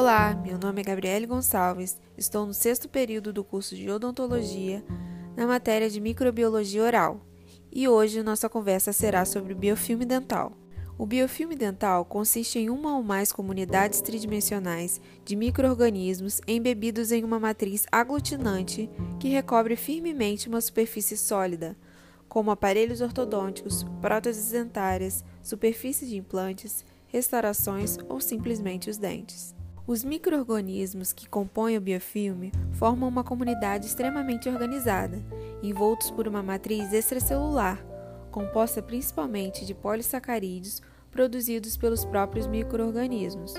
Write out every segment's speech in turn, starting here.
Olá, meu nome é Gabriele Gonçalves, estou no sexto período do curso de odontologia na matéria de microbiologia oral e hoje nossa conversa será sobre o biofilme dental. O biofilme dental consiste em uma ou mais comunidades tridimensionais de microorganismos embebidos em uma matriz aglutinante que recobre firmemente uma superfície sólida, como aparelhos ortodônticos, próteses dentárias, superfícies de implantes, restaurações ou simplesmente os dentes. Os microorganismos que compõem o biofilme formam uma comunidade extremamente organizada, envoltos por uma matriz extracelular, composta principalmente de polissacarídeos produzidos pelos próprios microorganismos,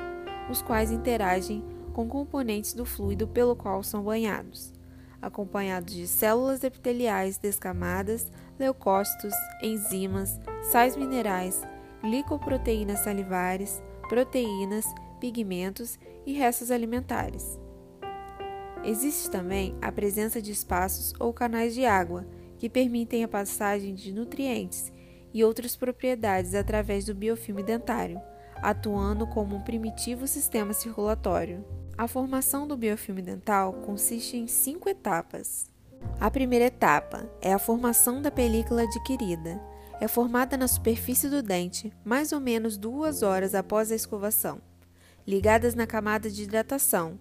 os quais interagem com componentes do fluido pelo qual são banhados, acompanhados de células epiteliais descamadas, leucócitos, enzimas, sais minerais, glicoproteínas salivares, proteínas pigmentos e restos alimentares. Existe também a presença de espaços ou canais de água que permitem a passagem de nutrientes e outras propriedades através do biofilme dentário, atuando como um primitivo sistema circulatório. A formação do biofilme dental consiste em cinco etapas. A primeira etapa é a formação da película adquirida. É formada na superfície do dente mais ou menos duas horas após a escovação ligadas na camada de hidratação,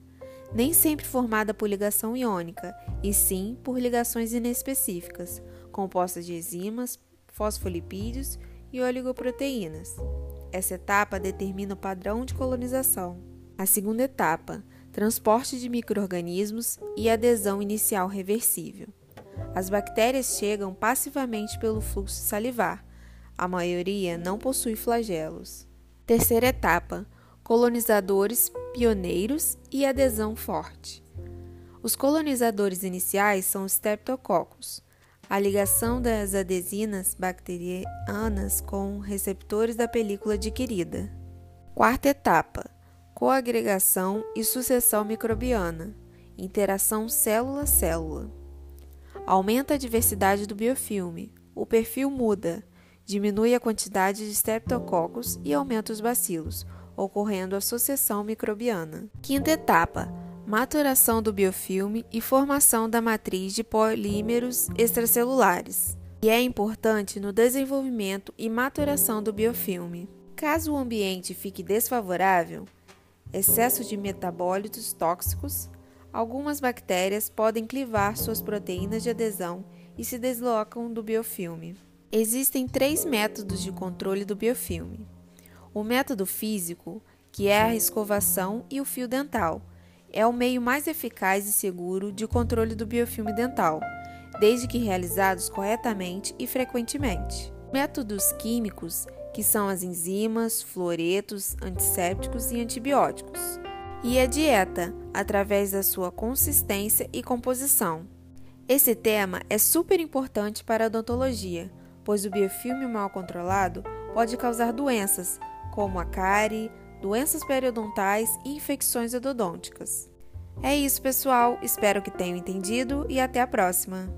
nem sempre formada por ligação iônica, e sim por ligações inespecíficas, compostas de enzimas, fosfolipídios e oligoproteínas. Essa etapa determina o padrão de colonização. A segunda etapa, transporte de microorganismos e adesão inicial reversível. As bactérias chegam passivamente pelo fluxo salivar. A maioria não possui flagelos. Terceira etapa, colonizadores pioneiros e adesão forte. Os colonizadores iniciais são os Streptococcus, a ligação das adesinas bacterianas com receptores da película adquirida. Quarta etapa: coagregação e sucessão microbiana, interação célula-célula. Aumenta a diversidade do biofilme, o perfil muda, diminui a quantidade de Streptococcus e aumenta os bacilos ocorrendo a sucessão microbiana. Quinta etapa: maturação do biofilme e formação da matriz de polímeros extracelulares, e é importante no desenvolvimento e maturação do biofilme. Caso o ambiente fique desfavorável, excesso de metabólitos tóxicos, algumas bactérias podem clivar suas proteínas de adesão e se deslocam do biofilme. Existem três métodos de controle do biofilme. O método físico, que é a escovação e o fio dental, é o meio mais eficaz e seguro de controle do biofilme dental, desde que realizados corretamente e frequentemente. Métodos químicos, que são as enzimas, fluoretos, antissépticos e antibióticos. E a dieta, através da sua consistência e composição. Esse tema é super importante para a odontologia, pois o biofilme mal controlado pode causar doenças, como a cárie, doenças periodontais e infecções endodônticas. É isso, pessoal. Espero que tenham entendido e até a próxima.